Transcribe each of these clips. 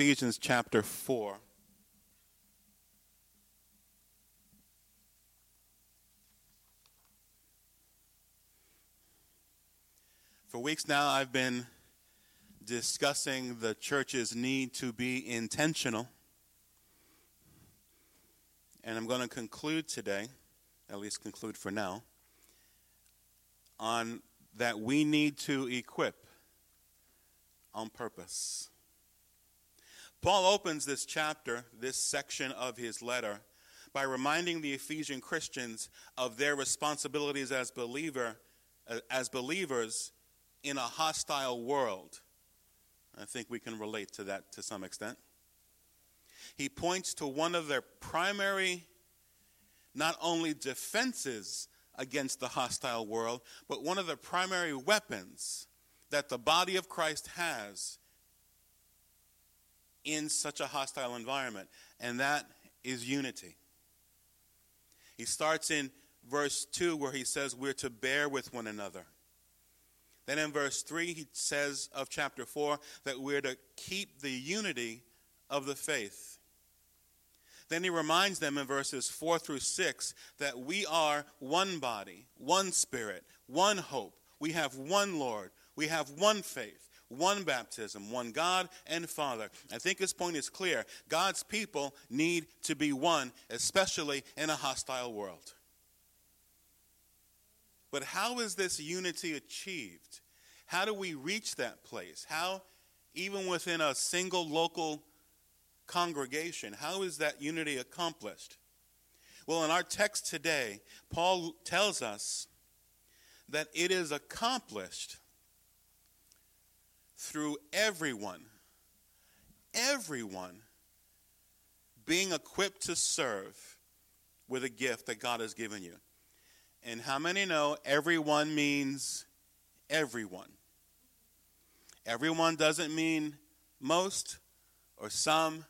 Ephesians chapter 4. For weeks now, I've been discussing the church's need to be intentional. And I'm going to conclude today, at least conclude for now, on that we need to equip on purpose. Paul opens this chapter, this section of his letter, by reminding the Ephesian Christians of their responsibilities as believer uh, as believers in a hostile world. I think we can relate to that to some extent. He points to one of their primary, not only defenses against the hostile world, but one of the primary weapons that the body of Christ has in such a hostile environment, and that is unity. He starts in verse 2 where he says, We're to bear with one another. Then in verse 3, he says of chapter 4 that we're to keep the unity of the faith. Then he reminds them in verses 4 through 6 that we are one body, one spirit, one hope. We have one Lord. We have one faith, one baptism, one God and Father. I think his point is clear. God's people need to be one, especially in a hostile world. But how is this unity achieved? How do we reach that place? How, even within a single local congregation, how is that unity accomplished? Well, in our text today, Paul tells us that it is accomplished through everyone, everyone being equipped to serve with a gift that God has given you. And how many know everyone means everyone? Everyone doesn't mean most or some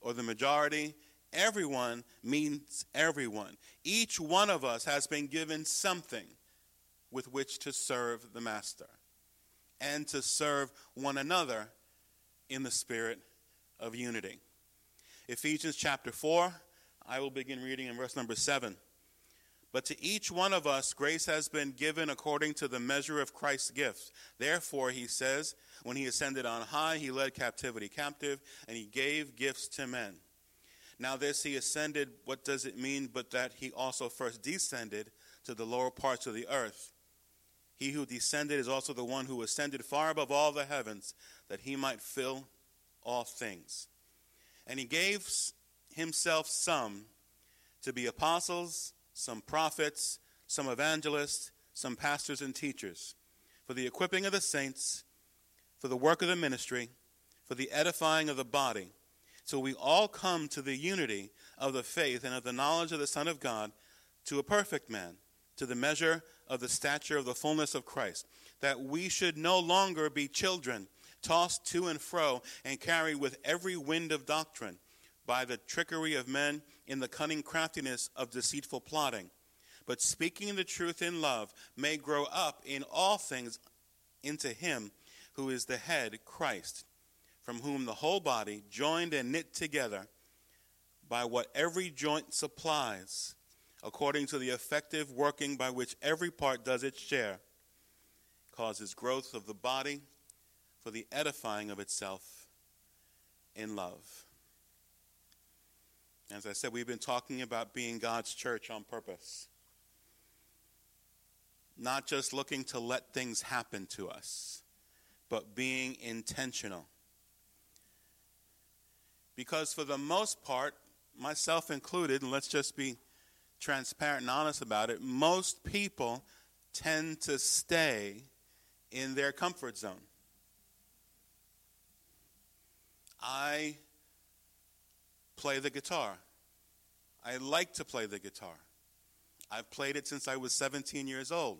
or the majority. Everyone means everyone. Each one of us has been given something with which to serve the Master and to serve one another in the spirit of unity. Ephesians chapter 4, I will begin reading in verse number 7. But to each one of us, grace has been given according to the measure of Christ's gifts. Therefore, he says, when he ascended on high, he led captivity captive, and he gave gifts to men. Now, this he ascended, what does it mean but that he also first descended to the lower parts of the earth? He who descended is also the one who ascended far above all the heavens, that he might fill all things. And he gave himself some to be apostles some prophets, some evangelists, some pastors and teachers, for the equipping of the saints, for the work of the ministry, for the edifying of the body, so we all come to the unity of the faith and of the knowledge of the Son of God, to a perfect man, to the measure of the stature of the fullness of Christ, that we should no longer be children, tossed to and fro and carried with every wind of doctrine by the trickery of men in the cunning craftiness of deceitful plotting, but speaking the truth in love may grow up in all things into him who is the head, Christ, from whom the whole body, joined and knit together by what every joint supplies, according to the effective working by which every part does its share, causes growth of the body for the edifying of itself in love. As I said, we've been talking about being God's church on purpose. Not just looking to let things happen to us, but being intentional. Because for the most part, myself included, and let's just be transparent and honest about it, most people tend to stay in their comfort zone. I play the guitar. I like to play the guitar. I've played it since I was 17 years old.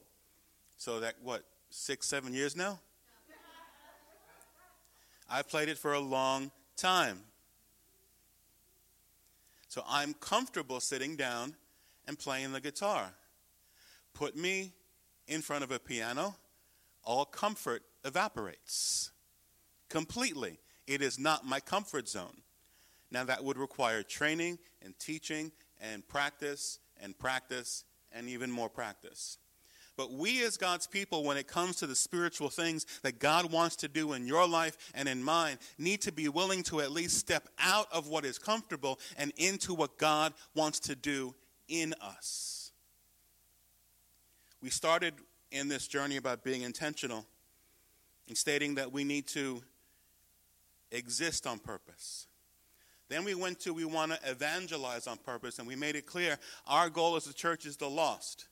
So that, what, six, seven years now? I've played it for a long time. So I'm comfortable sitting down and playing the guitar. Put me in front of a piano, all comfort evaporates completely. It is not my comfort zone. Now, that would require training and teaching and practice and practice and even more practice. But we, as God's people, when it comes to the spiritual things that God wants to do in your life and in mine, need to be willing to at least step out of what is comfortable and into what God wants to do in us. We started in this journey about being intentional and stating that we need to exist on purpose. Then we went to we want to evangelize on purpose, and we made it clear our goal as a church is the lost.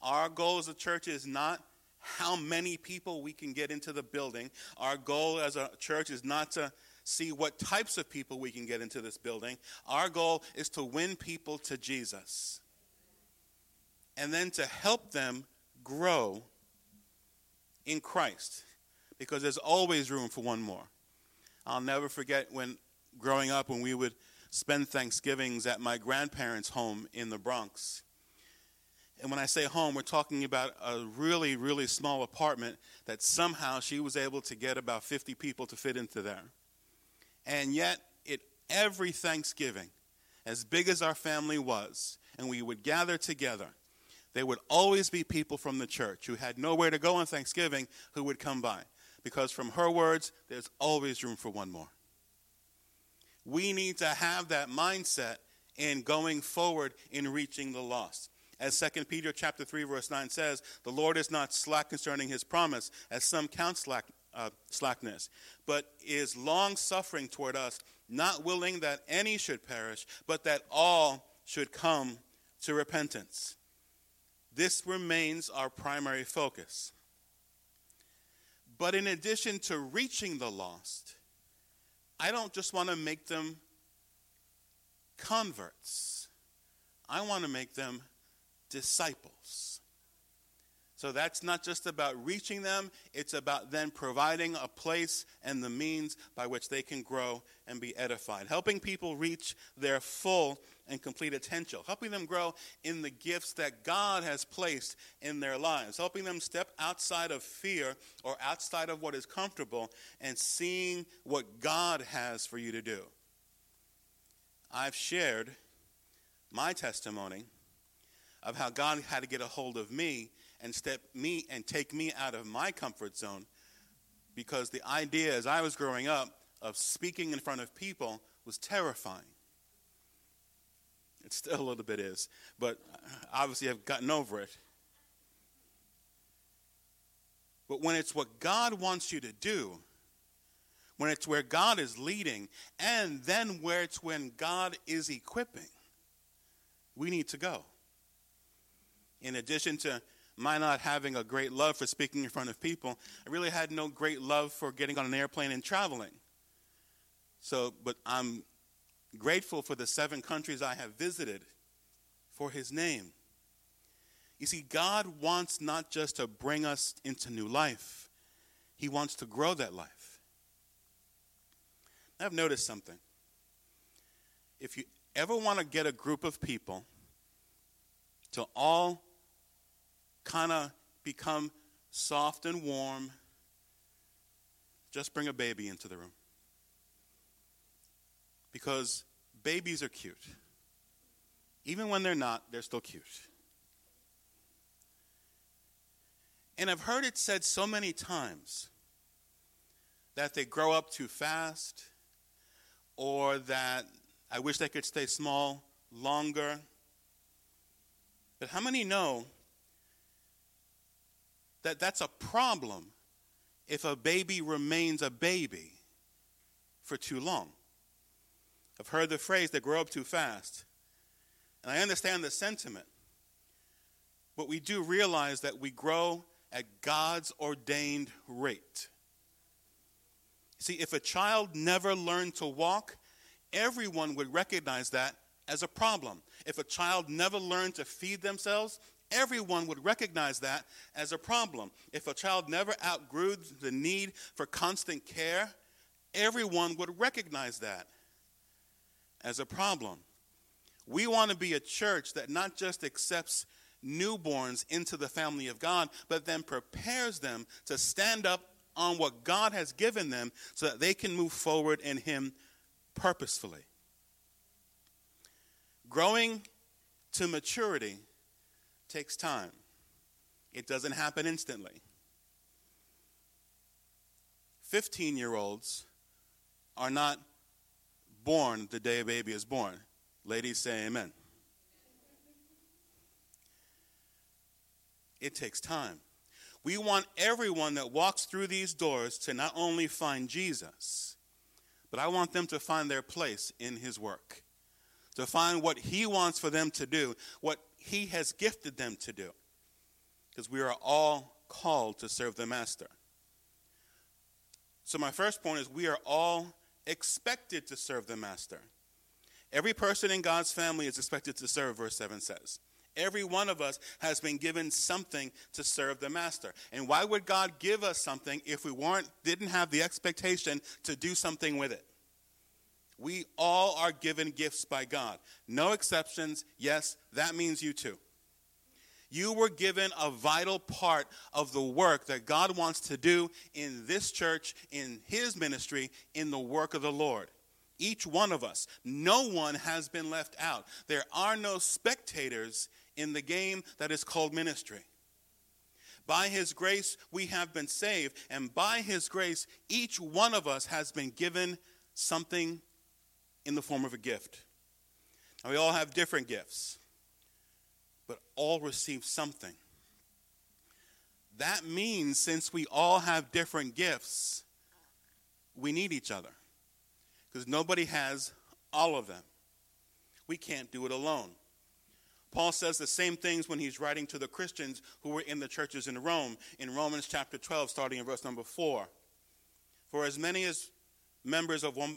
Our goal as a church is not how many people we can get into the building. Our goal as a church is not to see what types of people we can get into this building. Our goal is to win people to Jesus and then to help them grow in Christ because there's always room for one more. I'll never forget when growing up when we would spend Thanksgivings at my grandparents' home in the Bronx. And when I say home, we're talking about a really, really small apartment that somehow she was able to get about 50 people to fit into there. And yet, it every Thanksgiving, as big as our family was, and we would gather together, there would always be people from the church who had nowhere to go on Thanksgiving who would come by. Because from her words, there's always room for one more. We need to have that mindset in going forward in reaching the lost. As 2 Peter chapter 3 verse 9 says, the Lord is not slack concerning his promise, as some count slack, uh, slackness, but is long suffering toward us, not willing that any should perish, but that all should come to repentance. This remains our primary focus. But in addition to reaching the lost, I don't just want to make them converts. I want to make them disciples. So that's not just about reaching them, it's about then providing a place and the means by which they can grow and be edified. Helping people reach their full and complete potential. Helping them grow in the gifts that God has placed in their lives. Helping them step outside of fear or outside of what is comfortable and seeing what God has for you to do. I've shared my testimony of how God had to get a hold of me and step me and take me out of my comfort zone because the idea as I was growing up of speaking in front of people was terrifying. It still a little bit is, but obviously I've gotten over it. But when it's what God wants you to do, when it's where God is leading, and then where it's when God is equipping, we need to go in addition to my not having a great love for speaking in front of people, I really had no great love for getting on an airplane and traveling. So, but I'm grateful for the seven countries I have visited for his name. You see, God wants not just to bring us into new life, He wants to grow that life. I've noticed something. If you ever want to get a group of people to all kind of become soft and warm, just bring a baby into the room. Because babies are cute. Even when they're not, they're still cute. And I've heard it said so many times that they grow up too fast or that I wish they could stay small longer. But how many know that that's a problem if a baby remains a baby for too long. I've heard the phrase they grow up too fast. And I understand the sentiment. But we do realize that we grow at God's ordained rate. See, if a child never learned to walk, everyone would recognize that as a problem. If a child never learned to feed themselves, everyone would recognize that as a problem. If a child never outgrew the need for constant care, everyone would recognize that as a problem. We want to be a church that not just accepts newborns into the family of God, but then prepares them to stand up on what God has given them so that they can move forward in Him purposefully. Growing to maturity takes time, it doesn't happen instantly. 15 year olds are not born the day a baby is born. Ladies say amen. It takes time. We want everyone that walks through these doors to not only find Jesus, but I want them to find their place in his work, to find what he wants for them to do, what he has gifted them to do. Because we are all called to serve the master. So, my first point is we are all expected to serve the master. Every person in God's family is expected to serve, verse 7 says. Every one of us has been given something to serve the master. And why would God give us something if we weren't didn't have the expectation to do something with it? We all are given gifts by God. No exceptions. Yes, that means you too. You were given a vital part of the work that God wants to do in this church, in His ministry, in the work of the Lord. Each one of us. No one has been left out. There are no spectators in the game that is called ministry. By His grace, we have been saved, and by His grace, each one of us has been given something in the form of a gift. Now, we all have different gifts but all receive something. That means since we all have different gifts, we need each other because nobody has all of them. We can't do it alone. Paul says the same things when he's writing to the Christians who were in the churches in Rome in Romans chapter 12, starting in verse number 4. For as many as members of one,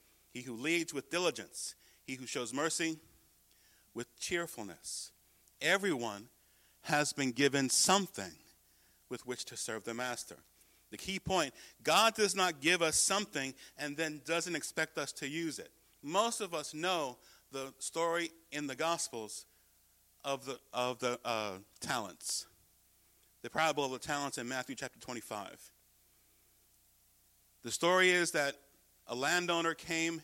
he who leads with diligence, he who shows mercy with cheerfulness. Everyone has been given something with which to serve the master. The key point God does not give us something and then doesn't expect us to use it. Most of us know the story in the Gospels of the, of the uh, talents, the parable of the talents in Matthew chapter 25. The story is that a landowner came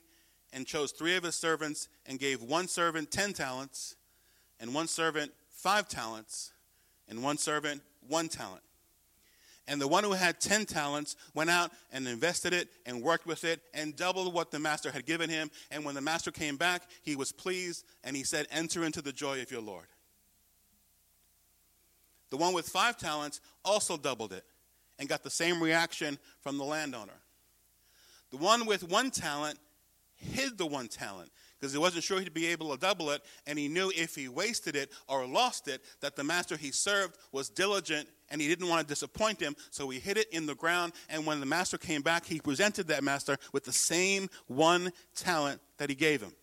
and chose three of his servants and gave one servant 10 talents and one servant five talents, and one servant one talent. And the one who had 10 talents went out and invested it and worked with it and doubled what the master had given him. And when the master came back, he was pleased and he said, Enter into the joy of your Lord. The one with five talents also doubled it and got the same reaction from the landowner. The one with one talent hid the one talent because he wasn't sure he'd be able to double it, and he knew if he wasted it or lost it, that the master he served was diligent and he didn't want to disappoint him, so he hid it in the ground. And when the master came back, he presented that master with the same one talent that he gave him.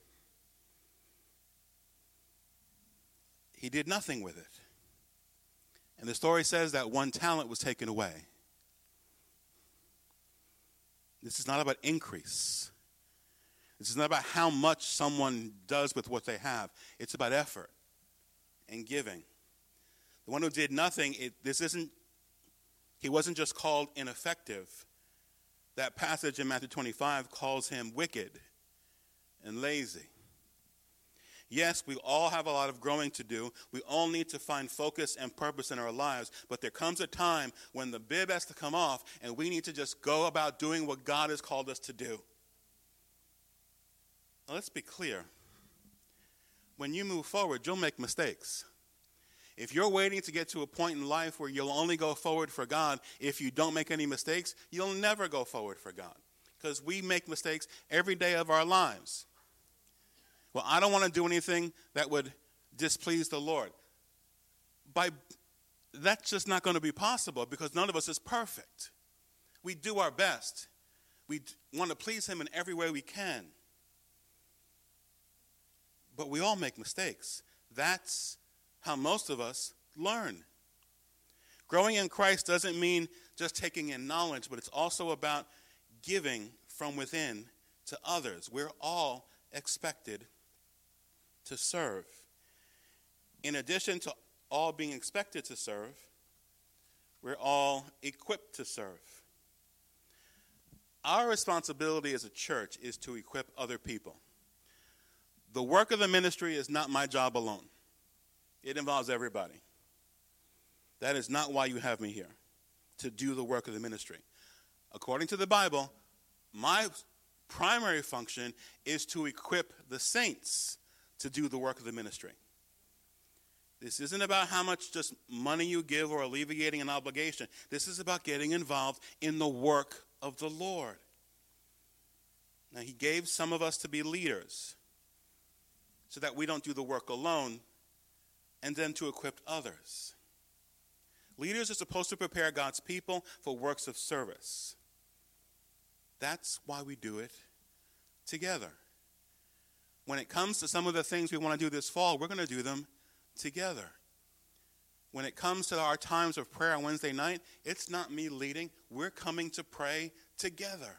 He did nothing with it. And the story says that one talent was taken away. This is not about increase. This is not about how much someone does with what they have, it's about effort and giving. The one who did nothing, it, this isn't, he wasn't just called ineffective. That passage in Matthew 25 calls him wicked and lazy. Yes, we all have a lot of growing to do. We all need to find focus and purpose in our lives. But there comes a time when the bib has to come off and we need to just go about doing what God has called us to do. Now, let's be clear. When you move forward, you'll make mistakes. If you're waiting to get to a point in life where you'll only go forward for God if you don't make any mistakes, you'll never go forward for God. Because we make mistakes every day of our lives. Well, I don't want to do anything that would displease the Lord. By that's just not going to be possible because none of us is perfect. We do our best. We want to please Him in every way we can. But we all make mistakes. That's how most of us learn. Growing in Christ doesn't mean just taking in knowledge, but it's also about giving from within to others. We're all expected to serve. In addition to all being expected to serve, we're all equipped to serve. Our responsibility as a church is to equip other people. The work of the ministry is not my job alone, it involves everybody. That is not why you have me here, to do the work of the ministry. According to the Bible, my primary function is to equip the saints to do the work of the ministry. This isn't about how much just money you give or alleviating an obligation. This is about getting involved in the work of the Lord. Now, He gave some of us to be leaders so that we don't do the work alone and then to equip others. Leaders are supposed to prepare God's people for works of service. That's why we do it together. When it comes to some of the things we want to do this fall, we're going to do them together. When it comes to our times of prayer on Wednesday night, it's not me leading. We're coming to pray together.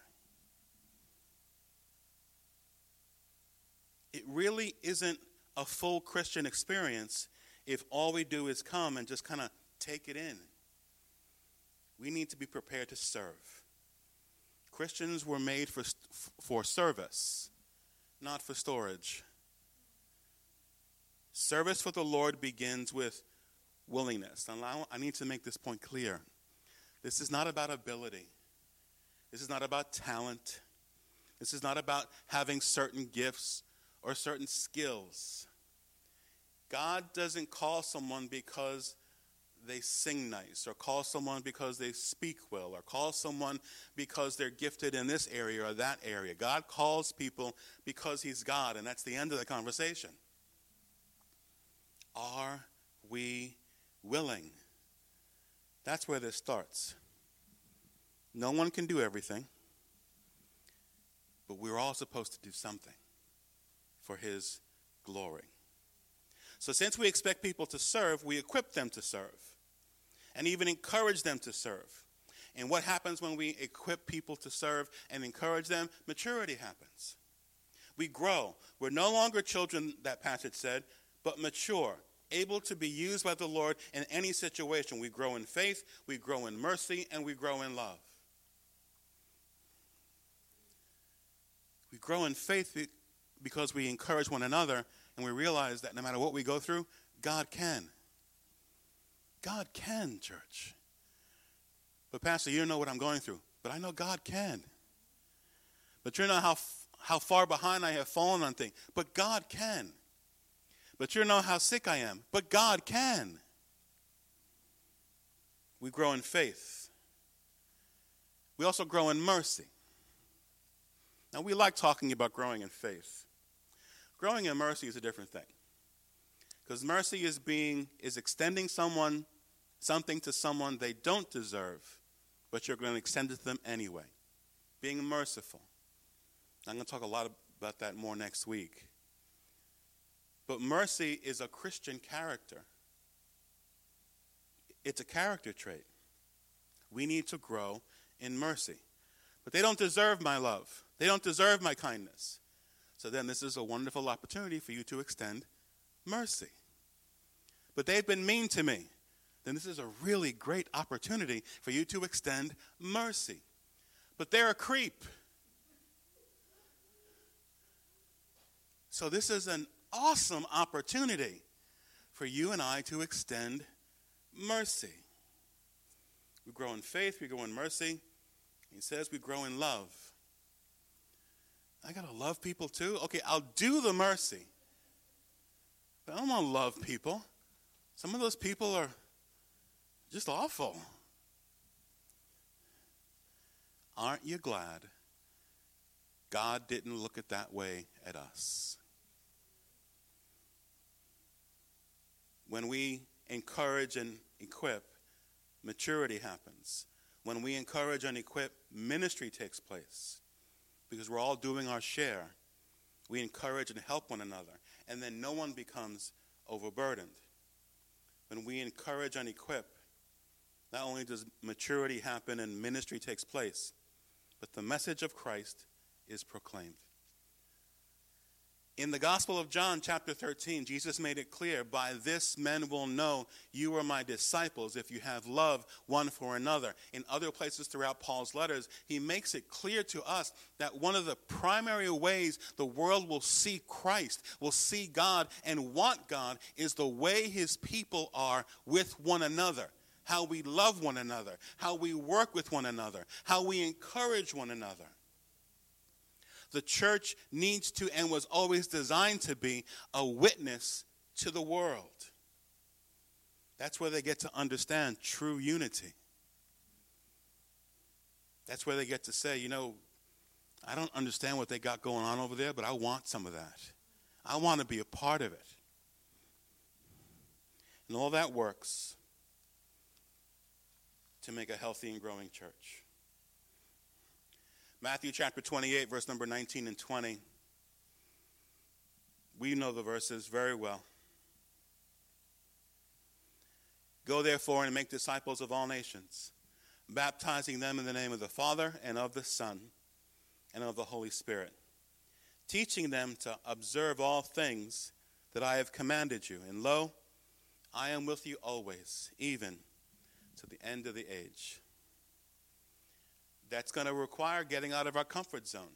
It really isn't a full Christian experience if all we do is come and just kind of take it in. We need to be prepared to serve. Christians were made for, for service, not for storage. Service for the Lord begins with willingness. I need to make this point clear. This is not about ability. This is not about talent. This is not about having certain gifts or certain skills. God doesn't call someone because they sing nice, or call someone because they speak well, or call someone because they're gifted in this area or that area. God calls people because He's God, and that's the end of the conversation. Are we willing? That's where this starts. No one can do everything, but we're all supposed to do something for His glory. So, since we expect people to serve, we equip them to serve and even encourage them to serve. And what happens when we equip people to serve and encourage them? Maturity happens. We grow. We're no longer children, that passage said, but mature, able to be used by the Lord in any situation. We grow in faith, we grow in mercy, and we grow in love. We grow in faith because we encourage one another and we realize that no matter what we go through, God can. God can, church. But, Pastor, you don't know what I'm going through. But I know God can. But you know how, how far behind I have fallen on things. But God can. But you know how sick I am. But God can. We grow in faith. We also grow in mercy. Now, we like talking about growing in faith. Growing in mercy is a different thing. Because mercy is being is extending someone something to someone they don't deserve, but you're going to extend it to them anyway. Being merciful. I'm going to talk a lot about that more next week. But mercy is a Christian character. It's a character trait. We need to grow in mercy. But they don't deserve my love. They don't deserve my kindness. So then, this is a wonderful opportunity for you to extend mercy. But they've been mean to me. Then this is a really great opportunity for you to extend mercy. But they're a creep. So, this is an awesome opportunity for you and I to extend mercy. We grow in faith, we grow in mercy. He says we grow in love. I got to love people too? Okay, I'll do the mercy. But I don't want to love people. Some of those people are just awful. Aren't you glad God didn't look at that way at us? When we encourage and equip, maturity happens. When we encourage and equip, ministry takes place because we're all doing our share. We encourage and help one another, and then no one becomes overburdened. When we encourage and equip, not only does maturity happen and ministry takes place, but the message of Christ is proclaimed. In the Gospel of John, chapter 13, Jesus made it clear by this men will know you are my disciples if you have love one for another. In other places throughout Paul's letters, he makes it clear to us that one of the primary ways the world will see Christ, will see God, and want God is the way his people are with one another. How we love one another, how we work with one another, how we encourage one another the church needs to and was always designed to be a witness to the world. That's where they get to understand true unity. That's where they get to say, you know, I don't understand what they got going on over there, but I want some of that. I want to be a part of it. And all that works to make a healthy and growing church. Matthew chapter 28, verse number 19 and 20. We know the verses very well. Go therefore and make disciples of all nations, baptizing them in the name of the Father and of the Son and of the Holy Spirit, teaching them to observe all things that I have commanded you. And lo, I am with you always, even to the end of the age. That's going to require getting out of our comfort zone.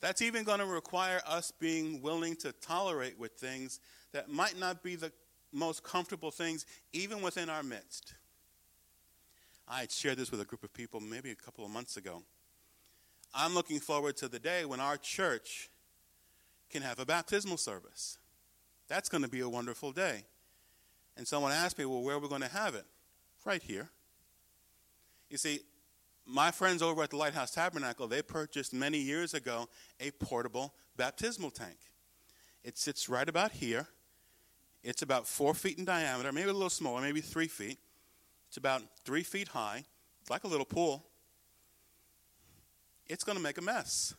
That's even going to require us being willing to tolerate with things that might not be the most comfortable things, even within our midst. I had shared this with a group of people maybe a couple of months ago. I'm looking forward to the day when our church can have a baptismal service. That's going to be a wonderful day. And someone asked me, well, where are we going to have it? Right here. You see, my friends over at the Lighthouse Tabernacle, they purchased many years ago a portable baptismal tank. It sits right about here. It's about four feet in diameter, maybe a little smaller, maybe three feet. It's about three feet high. It's like a little pool. It's going to make a mess.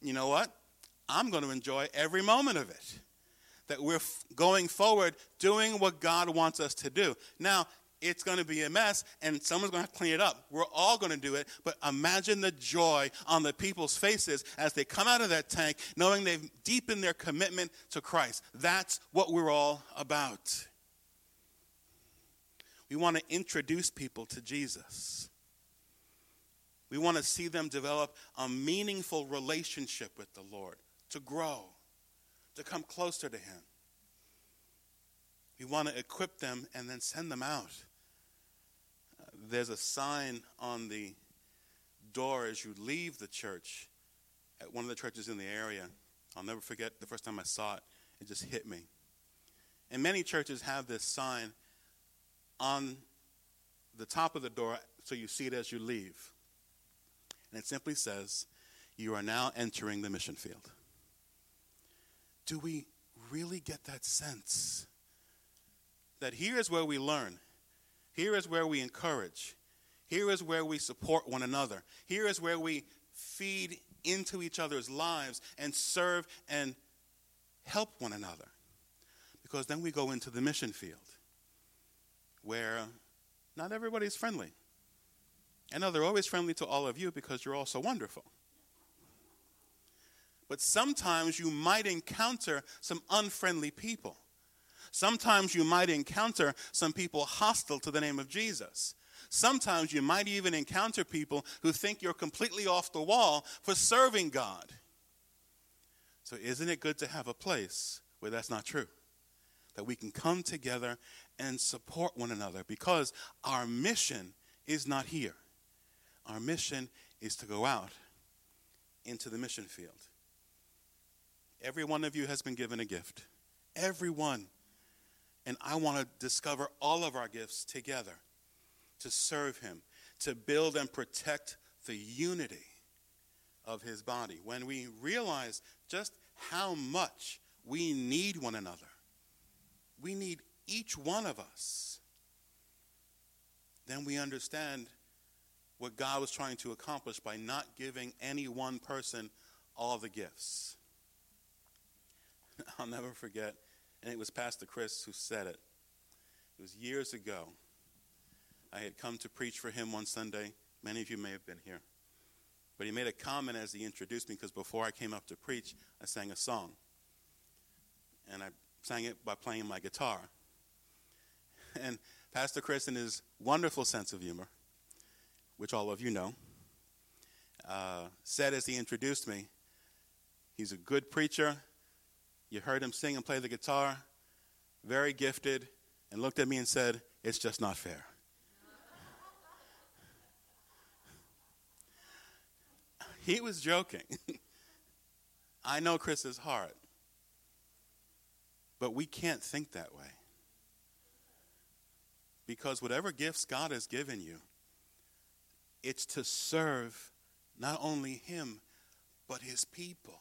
You know what? I'm going to enjoy every moment of it. That we're going forward doing what God wants us to do. Now, it's going to be a mess and someone's going to, clean it up. We're all going to do it, but imagine the joy on the people's faces as they come out of that tank knowing they've deepened their commitment to Christ. That's what we're all about. We want to introduce people to Jesus. We want to see them develop a meaningful relationship with the Lord, to grow, to come closer to Him. We want to equip them and then send them out there's a sign on the door as you leave the church at one of the churches in the area. I'll never forget the first time I saw it, it just hit me. And many churches have this sign on the top of the door so you see it as you leave. And it simply says, You are now entering the mission field. Do we really get that sense? That here is where we learn here is where we encourage. Here is where we support one another. Here is where we feed into each other's lives and serve and help one another. Because then we go into the mission field where not everybody's friendly. I know they're always friendly to all of you because you're all so wonderful. But sometimes you might encounter some unfriendly people. Sometimes you might encounter some people hostile to the name of Jesus. Sometimes you might even encounter people who think you're completely off the wall for serving God. So, isn't it good to have a place where that's not true? That we can come together and support one another because our mission is not here. Our mission is to go out into the mission field. Every one of you has been given a gift. Every one and I want to discover all of our gifts together to serve Him, to build and protect the unity of His body. When we realize just how much we need one another, we need each one of us, then we understand what God was trying to accomplish by not giving any one person all the gifts. I'll never forget, and it was Pastor Chris who said it. It was years ago. I had come to preach for him one Sunday. Many of you may have been here. But he made a comment as he introduced me because before I came up to preach, I sang a song. And I sang it by playing my guitar. And Pastor Chris, in his wonderful sense of humor, which all of you know, uh, said as he introduced me, he's a good preacher. You heard him sing and play the guitar, very gifted, and looked at me and said, It's just not fair. he was joking. I know Chris's heart. But we can't think that way. Because whatever gifts God has given you, it's to serve not only Him, but His people.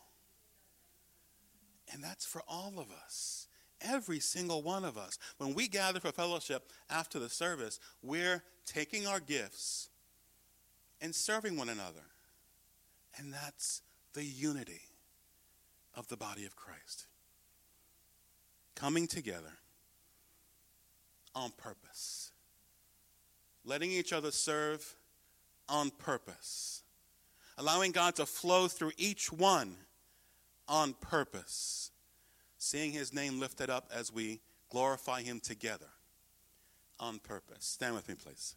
And that's for all of us. Every single one of us. When we gather for fellowship after the service, we're taking our gifts and serving one another. And that's the unity of the body of Christ. Coming together on purpose, letting each other serve on purpose, allowing God to flow through each one on purpose, seeing his name lifted up as we glorify him together on purpose. Stand with me, please.